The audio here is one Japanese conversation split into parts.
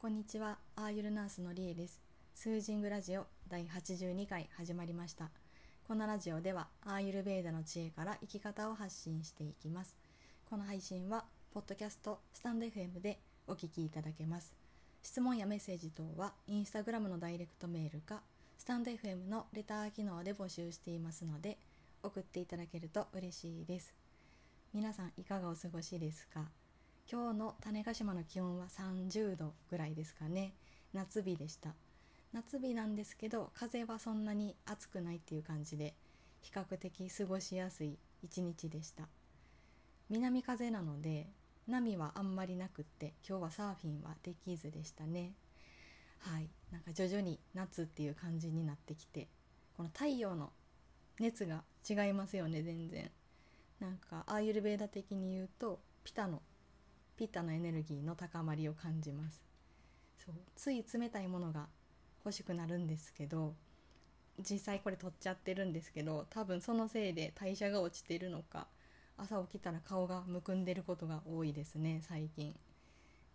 こんにちは、アーユルナースのりえです。スージングラジオ第82回始まりました。このラジオでは、アーユルベーダの知恵から生き方を発信していきます。この配信は、ポッドキャスト、スタンド FM でお聞きいただけます。質問やメッセージ等は、インスタグラムのダイレクトメールか、スタンド FM のレター機能で募集していますので、送っていただけると嬉しいです。皆さんいかがお過ごしですか？今日の種子島の気温は30度ぐらいですかね。夏日でした。夏日なんですけど風はそんなに暑くないっていう感じで比較的過ごしやすい一日でした。南風なので波はあんまりなくって今日はサーフィンはできずでしたね。はい。なんか徐々に夏っていう感じになってきてこの太陽の熱が違いますよね全然。なんかアーユルベーダ的に言うとピタのピッタのエネルギーの高まりを感じます。そう。つい冷たいものが欲しくなるんですけど実際これ取っちゃってるんですけど多分そのせいで代謝が落ちてるのか朝起きたら顔がむくんでることが多いですね最近。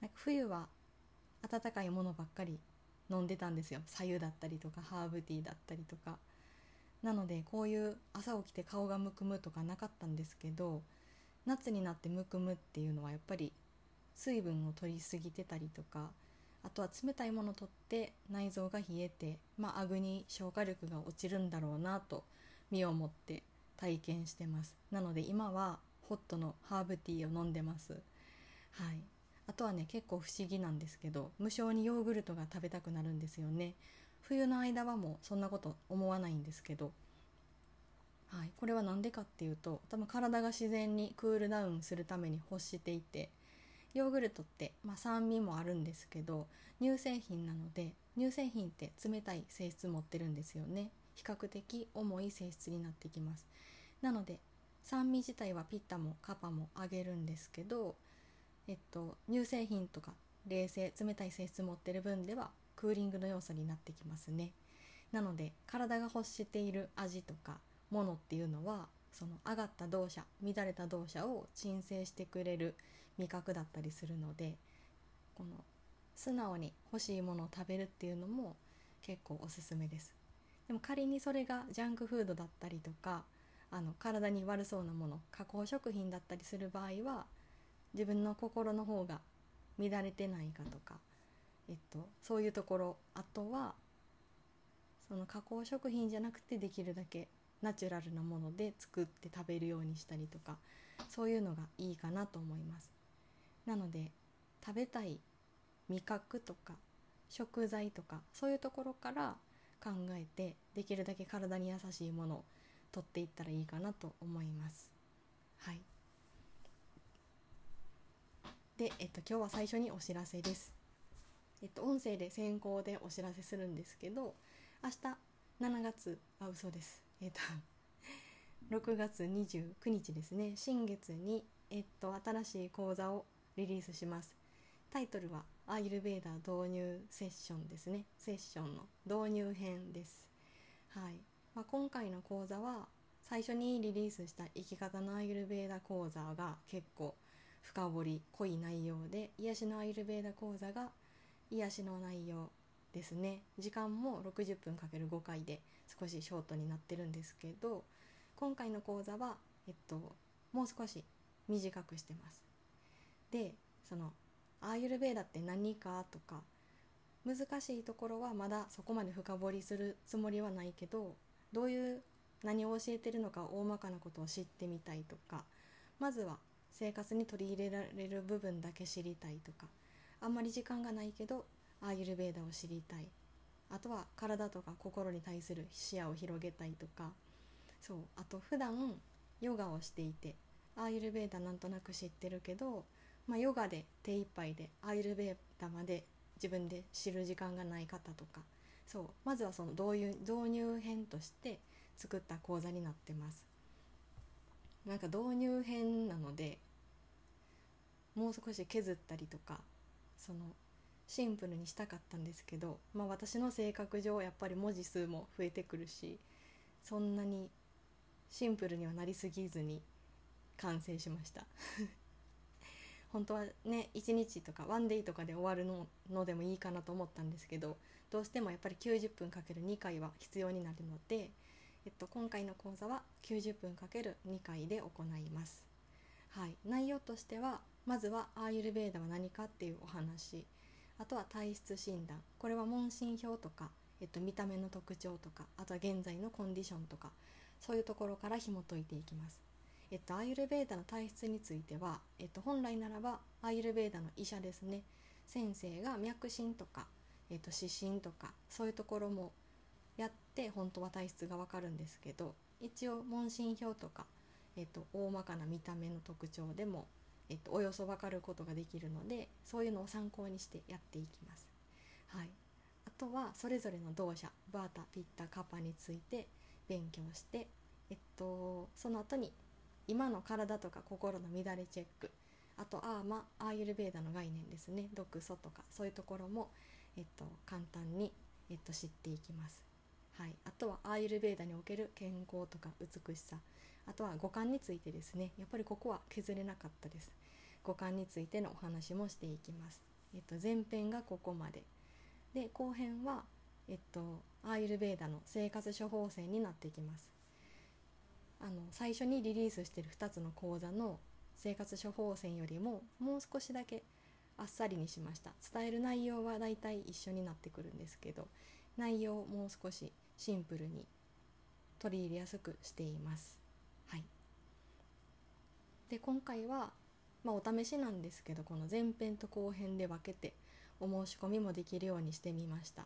なんか冬は温かいものばっかり飲んでたんですよ。白湯だったりとかハーブティーだったりとか。なのでこういう朝起きて顔がむくむとかなかったんですけど夏になってむくむっていうのはやっぱり水分を取りすぎてたりとかあとは冷たいものを取って内臓が冷えて、まあ、アグに消化力が落ちるんだろうなと身をもって体験してます。なので今はホットのハーブティーを飲んでます。はい。あとはね結構不思議なんですけど無性にヨーグルトが食べたくなるんですよね。冬の間はもうそんなこと思わないんですけど。はい、これは何でかっていうと多分体が自然にクールダウンするために欲していてヨーグルトって、まあ、酸味もあるんですけど乳製品なので乳製品って冷たい性質持ってるんですよね。比較的重い性質になってきます。なので酸味自体はピッタもカパもあげるんですけど、えっと、乳製品とか冷静冷たい性質持ってる分ではクーリングの要素になってきますね。なので体が欲している味とかものっていうのはその上がった動作乱れた動作を鎮静してくれる味覚だったりするのでこの素直に欲しいものを食べるっていうのも結構おすすめです。でも仮にそれがジャンクフードだったりとかあの体に悪そうなもの加工食品だったりする場合は自分の心の方が乱れてないかとか、えっと、そういうところあとはその加工食品じゃなくてできるだけナチュラルなもので作って食べるようにしたりとかそういうのがいいかなと思います。なので食べたい味覚とか食材とかそういうところから考えてできるだけ体に優しいものを取っていったらいいかなと思います。はい。で、えっと、今日は最初にお知らせです。えっと、音声で先行でお知らせするんですけど明日7月あ嘘です。えっと 6月29日ですね。新月に、えっと、新しい講座をリリースします。タイトルはアーユルベーダ導入セッションですね。セッションの導入編です。はい、まあ、今回の講座は最初にリリースした生き方のアーユルベーダ講座が結構深掘り濃い内容で癒しのアーユルベーダ講座が癒しの内容ですね。時間も60分かける5回で少しショートになってるんですけど今回の講座は、えっと、もう少し短くしてます。でそのアーユルベーダって何かとか難しいところはまだそこまで深掘りするつもりはないけどどういう何を教えてるのか大まかなことを知ってみたいとかまずは生活に取り入れられる部分だけ知りたいとかあんまり時間がないけどアーユルベーダを知りたい。あとは体とか心に対する視野を広げたいとか。そうあと普段ヨガをしていてアーユルベーダなんとなく知ってるけど、まあ、ヨガで手一杯でアーユルベーダまで自分で知る時間がない方とかそうまずはその導入導入編として作った講座になってます。なんか導入編なのでもう少し削ったりとかそのシンプルにしたかったんですけど、まあ、私の性格上やっぱり文字数も増えてくるしそんなにシンプルにはなりすぎずに完成しました。本当はね1日とかワンデイとかで終わるののでもいいかなと思ったんですけどどうしてもやっぱり90分かける2回は必要になるので、えっと、今回の講座は90分かける2回で行います。はい、内容としてはまずはアーユルベーダは何かっていうお話あとは体質診断これは問診票とか、えっと、見た目の特徴とかあとは現在のコンディションとかそういうところから紐解いていきます。えっと、アーユルベーダの体質については、えっと、本来ならばアーユルベーダの医者ですね先生が脈診とか、えっと、指針とかそういうところもやって本当は体質がわかるんですけど一応問診票とか、えっと、大まかな見た目の特徴でも、えっと、およそわかることができるのでそういうのを参考にしてやっていきます。はい、あとはそれぞれの動作バータピッタカパについて勉強して、えっと、その後に今の体とか心の乱れチェック。あとアーマアーユルベーダの概念ですね。毒素とかそういうところも、えっと、簡単に、えっと、知っていきます、はい、あとはアーユルベーダにおける健康とか美しさ。あとは五感についてですね。やっぱりここは削れなかったです。五感についてのお話もしていきます、えっと、前編がここまで。で後編は、えっと、アーユルベーダの生活処方箋になっていきます。あの最初にリリースしてる2つの講座の生活処方箋よりももう少しだけあっさりにしました。伝える内容はだいたい一緒になってくるんですけど内容をもう少しシンプルに取り入れやすくしています。はい。で今回は、まあ、お試しなんですけどこの前編と後編で分けてお申し込みもできるようにしてみました。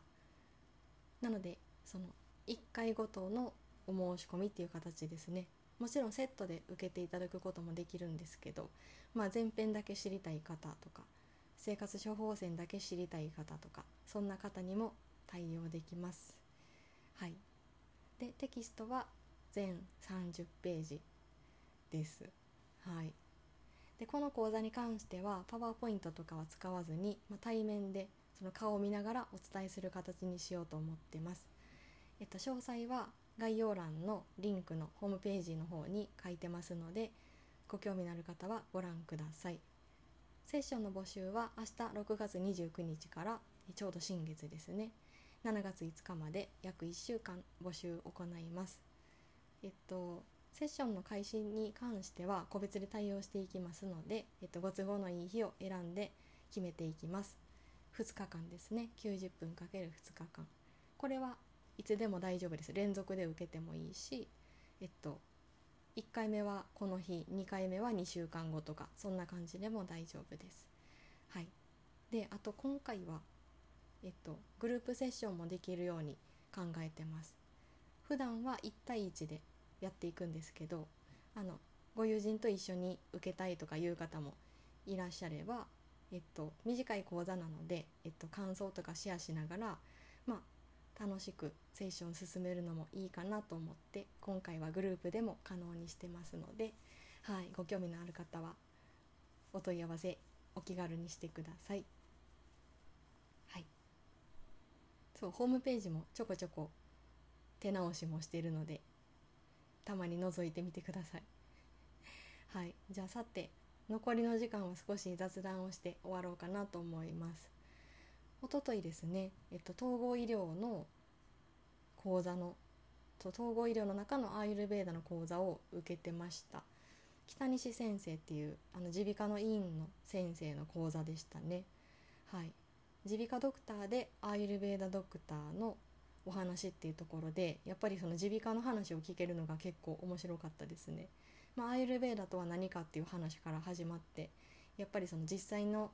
なのでその1回ごとのお申し込みっていう形ですねもちろんセットで受けていただくこともできるんですけど、まあ、前編だけ知りたい方とか生活処方箋だけ知りたい方とかそんな方にも対応できます。はい、でテキストは全30ページです。はい、でこの講座に関してはパワーポイントとかは使わずに、まあ、対面でその顔を見ながらお伝えする形にしようと思ってます。えっと、詳細は概要欄のリンクのホームページの方に書いてますのでご興味のある方はご覧ください。セッションの募集は明日6月29日からちょうど新月ですね。7月5日まで約1週間募集行います。えっとセッションの開始に関しては個別で対応していきますので、えっと、ご都合のいい日を選んで決めていきます。2日間ですね。90分 ×2 日間。これはいつでも大丈夫です。連続で受けてもいいしえっと1回目はこの日2回目は2週間後とかそんな感じでも大丈夫です。はい。であと今回はえっとグループセッションもできるように考えてます。普段は1対1でやっていくんですけどあのご友人と一緒に受けたいとかいう方もいらっしゃれば、えっと、短い講座なので、えっと、感想とかシェアしながら、まあ、楽しくセッション進めるのもいいかなと思って今回はグループでも可能にしてますので、はい、ご興味のある方はお問い合わせお気軽にしてください。はい、そうホームページもちょこちょこ手直しもしているのでたまに覗いてみてください。はい、じゃあさて残りの時間は少し雑談をして終わろうかなと思います。おとといですね、えっと、統合医療の講座の統合医療の中のアーユルベーダの講座を受けてました。北西先生っていうあの耳鼻科の医院の先生の講座でしたね。はい。耳鼻科ドクターでアーユルベーダドクターのお話っていうところでやっぱりその耳鼻科の話を聞けるのが結構面白かったですね、まあ、アーユルベーダとは何かっていう話から始まってやっぱりその実際の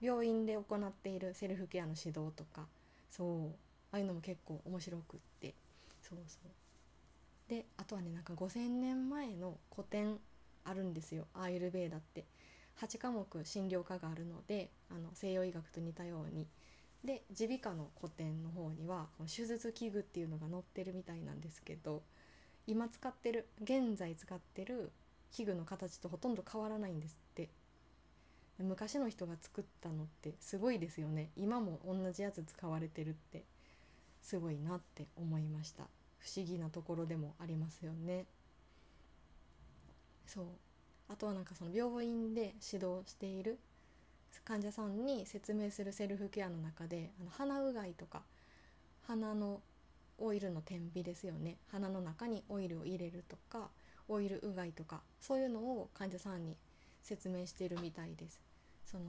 病院で行っているセルフケアの指導とかそうああいうのも結構面白くって。そうそう。であとはねなんか5,000年前の古典あるんですよ。アーユルベーダって。8科目診療科があるのであの西洋医学と似たように。で耳鼻科の古典の方にはこの手術器具っていうのが載ってるみたいなんですけど今使ってる現在使ってる器具の形とほとんど変わらないんですって。昔の人が作ったのってすごいですよね。今も同じやつ使われてるってすごいなって思いました。不思議なところでもありますよね。そう。あとはなんかその病院で指導している患者さんに説明するセルフケアの中であの鼻うがいとか鼻のオイルの点鼻ですよね。鼻の中にオイルを入れるとかオイルうがいとかそういうのを患者さんに説明しているみたいです。その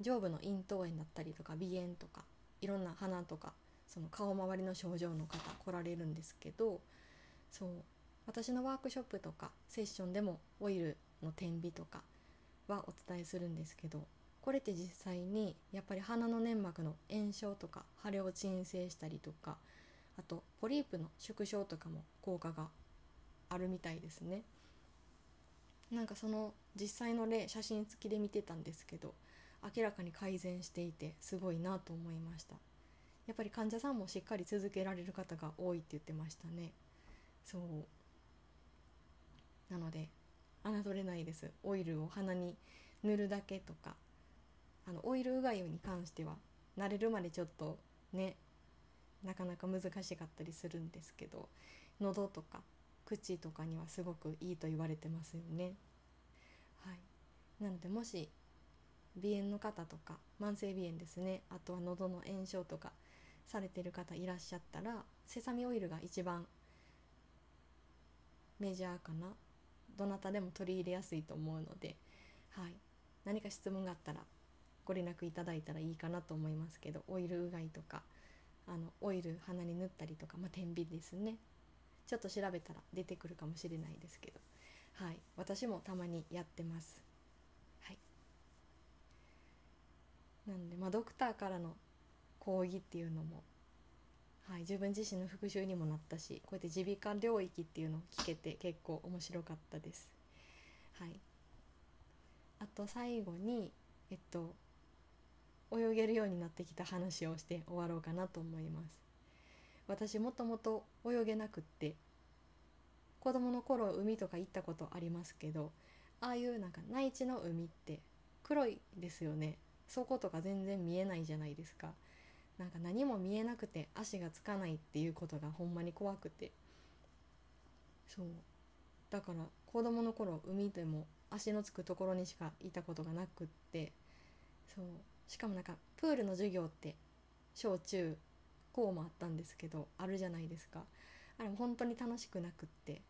上部の咽頭炎だったりとか鼻炎とかいろんな鼻とかその顔周りの症状の方来られるんですけどそう私のワークショップとかセッションでもオイルの点鼻とかはお伝えするんですけどこれって実際にやっぱり鼻の粘膜の炎症とか腫れを鎮静したりとかあとポリープの縮小とかも効果があるみたいですね。なんかその実際の例写真付きで見てたんですけど明らかに改善していてすごいなと思いました。やっぱり患者さんもしっかり続けられる方が多いって言ってましたね。そう。なので侮れないです。オイルを鼻に塗るだけとか。あのオイルうがいに関しては慣れるまでちょっとねなかなか難しかったりするんですけど喉とか口とかにはすごくいいと言われてますよね。はい、なのでもし鼻炎の方とか慢性鼻炎ですね。あとは喉の炎症とかされてる方いらっしゃったらセサミオイルが一番メジャーかな。どなたでも取り入れやすいと思うので、はい、何か質問があったらご連絡いただいたらいいかなと思いますけどオイルうがいとかあのオイル鼻に塗ったりとか、まあ、天秤ですね。ちょっと調べたら出てくるかもしれないですけど。はい。私もたまにやってます。はい。なのでまあドクターからの講義っていうのもはい、自分自身の復習にもなったしこうやって耳鼻科領域っていうのを聞けて結構面白かったです。はい、あと最後にえっと泳げるようになってきた話をして終わろうかなと思います。私もともと泳げなくって子供の頃海とか行ったことありますけどああいうなんか内地の海って黒いですよね。底とか全然見えないじゃないですか。なんか何も見えなくて足がつかないっていうことがほんまに怖くて。そう。だから子供の頃海でも足のつくところにしかいたことがなくって。そう。しかもなんかプールの授業って小中高もあったんですけどあるじゃないですか。あれも本当に楽しくなくって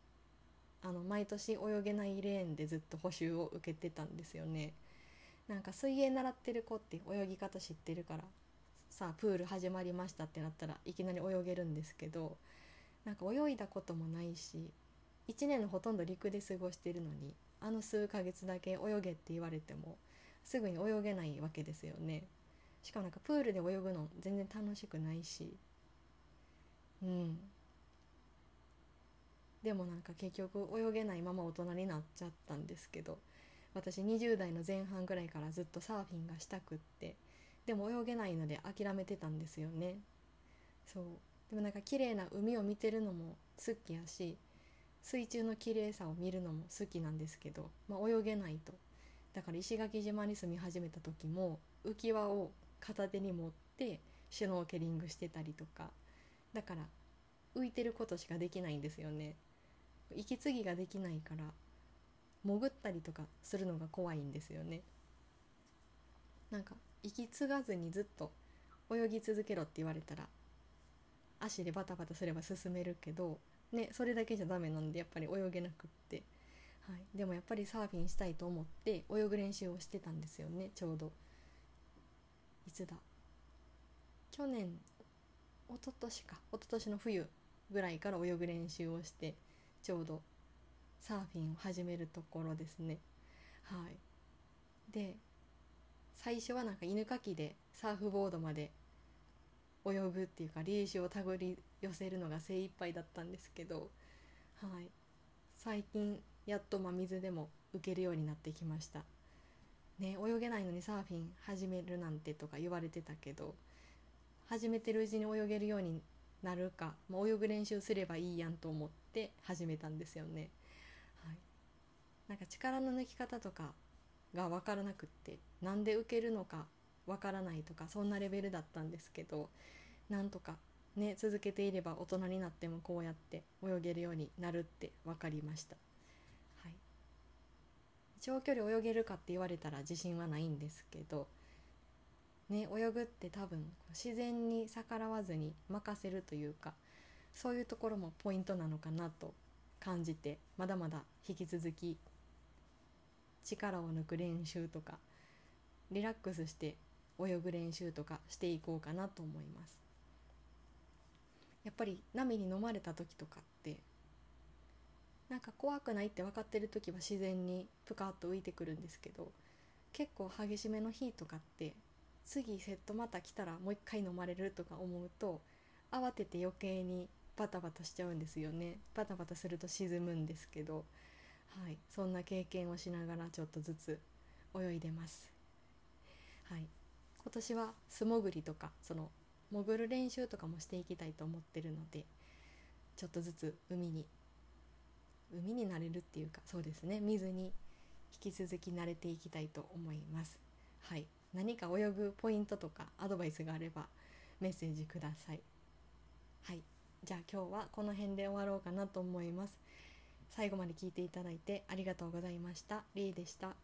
あの毎年泳げないレーンでずっと補習を受けてたんですよね。なんか水泳習ってる子って泳ぎ方知ってるからさあプール始まりましたってなったらいきなり泳げるんですけどなんか泳いだこともないし1年のほとんど陸で過ごしてるのにあの数ヶ月だけ泳げって言われてもすぐに泳げないわけですよね。しかもなんかプールで泳ぐの全然楽しくないし。うん。でもなんか結局泳げないまま大人になっちゃったんですけど。私20代の前半ぐらいからずっとサーフィンがしたくって。でも泳げないので諦めてたんですよね。そう。でもなんか綺麗な海を見てるのも好きやし。水中の綺麗さを見るのも好きなんですけど、まあ、泳げないと。だから石垣島に住み始めた時も浮き輪を片手に持ってシュノーケリングしてたりとか。だから浮いてることしかできないんですよね。息継ぎができないから潜ったりとかするのが怖いんですよね。なんか息継がずにずっと泳ぎ続けろって言われたら足でバタバタすれば進めるけどねそれだけじゃダメなんでやっぱり泳げなくって、はい、でもやっぱりサーフィンしたいと思って泳ぐ練習をしてたんですよねちょうど。いつだ？去年一昨年か。一昨年の冬ぐらいから泳ぐ練習をしてちょうどサーフィンを始めるところですね。はい。で最初はなんか犬かきでサーフボードまで泳ぐっていうかリーシュを手繰り寄せるのが精一杯だったんですけど、はい、最近やっと真水でも浮けるようになってきました。ね、泳げないのにサーフィン始めるなんてとか言われてたけど始めてるうちに泳げるようになるか、まあ、泳ぐ練習すればいいやんと思って始めたんですよね。はい、なんか力の抜き方とかが分からなくってなんで受けるのか分からないとかそんなレベルだったんですけどなんとかね続けていれば大人になってもこうやって泳げるようになるって分かりました、長距離泳げるかって言われたら自信はないんですけどね泳ぐって多分自然に逆らわずに任せるというかそういうところもポイントなのかなと感じてまだまだ引き続き力を抜く練習とかリラックスして泳ぐ練習とかしていこうかなと思います。やっぱり波に飲まれた時とかってなんか怖くないって分かってる時は自然にプカッと浮いてくるんですけど結構激しめの日とかって次セットまた来たらもう一回飲まれるとか思うと慌てて余計にバタバタしちゃうんですよね。バタバタすると沈むんですけどはいそんな経験をしながらちょっとずつ泳いでます。はい今年は素潜りとかその潜る練習とかもしていきたいと思ってるのでちょっとずつ海に海になれるっていうかそうですね。水に引き続き慣れていきたいと思います。はい。何か泳ぐポイントとかアドバイスがあればメッセージください。はい。じゃあ今日はこの辺で終わろうかなと思います。最後まで聞いていただいてありがとうございました。リーでした。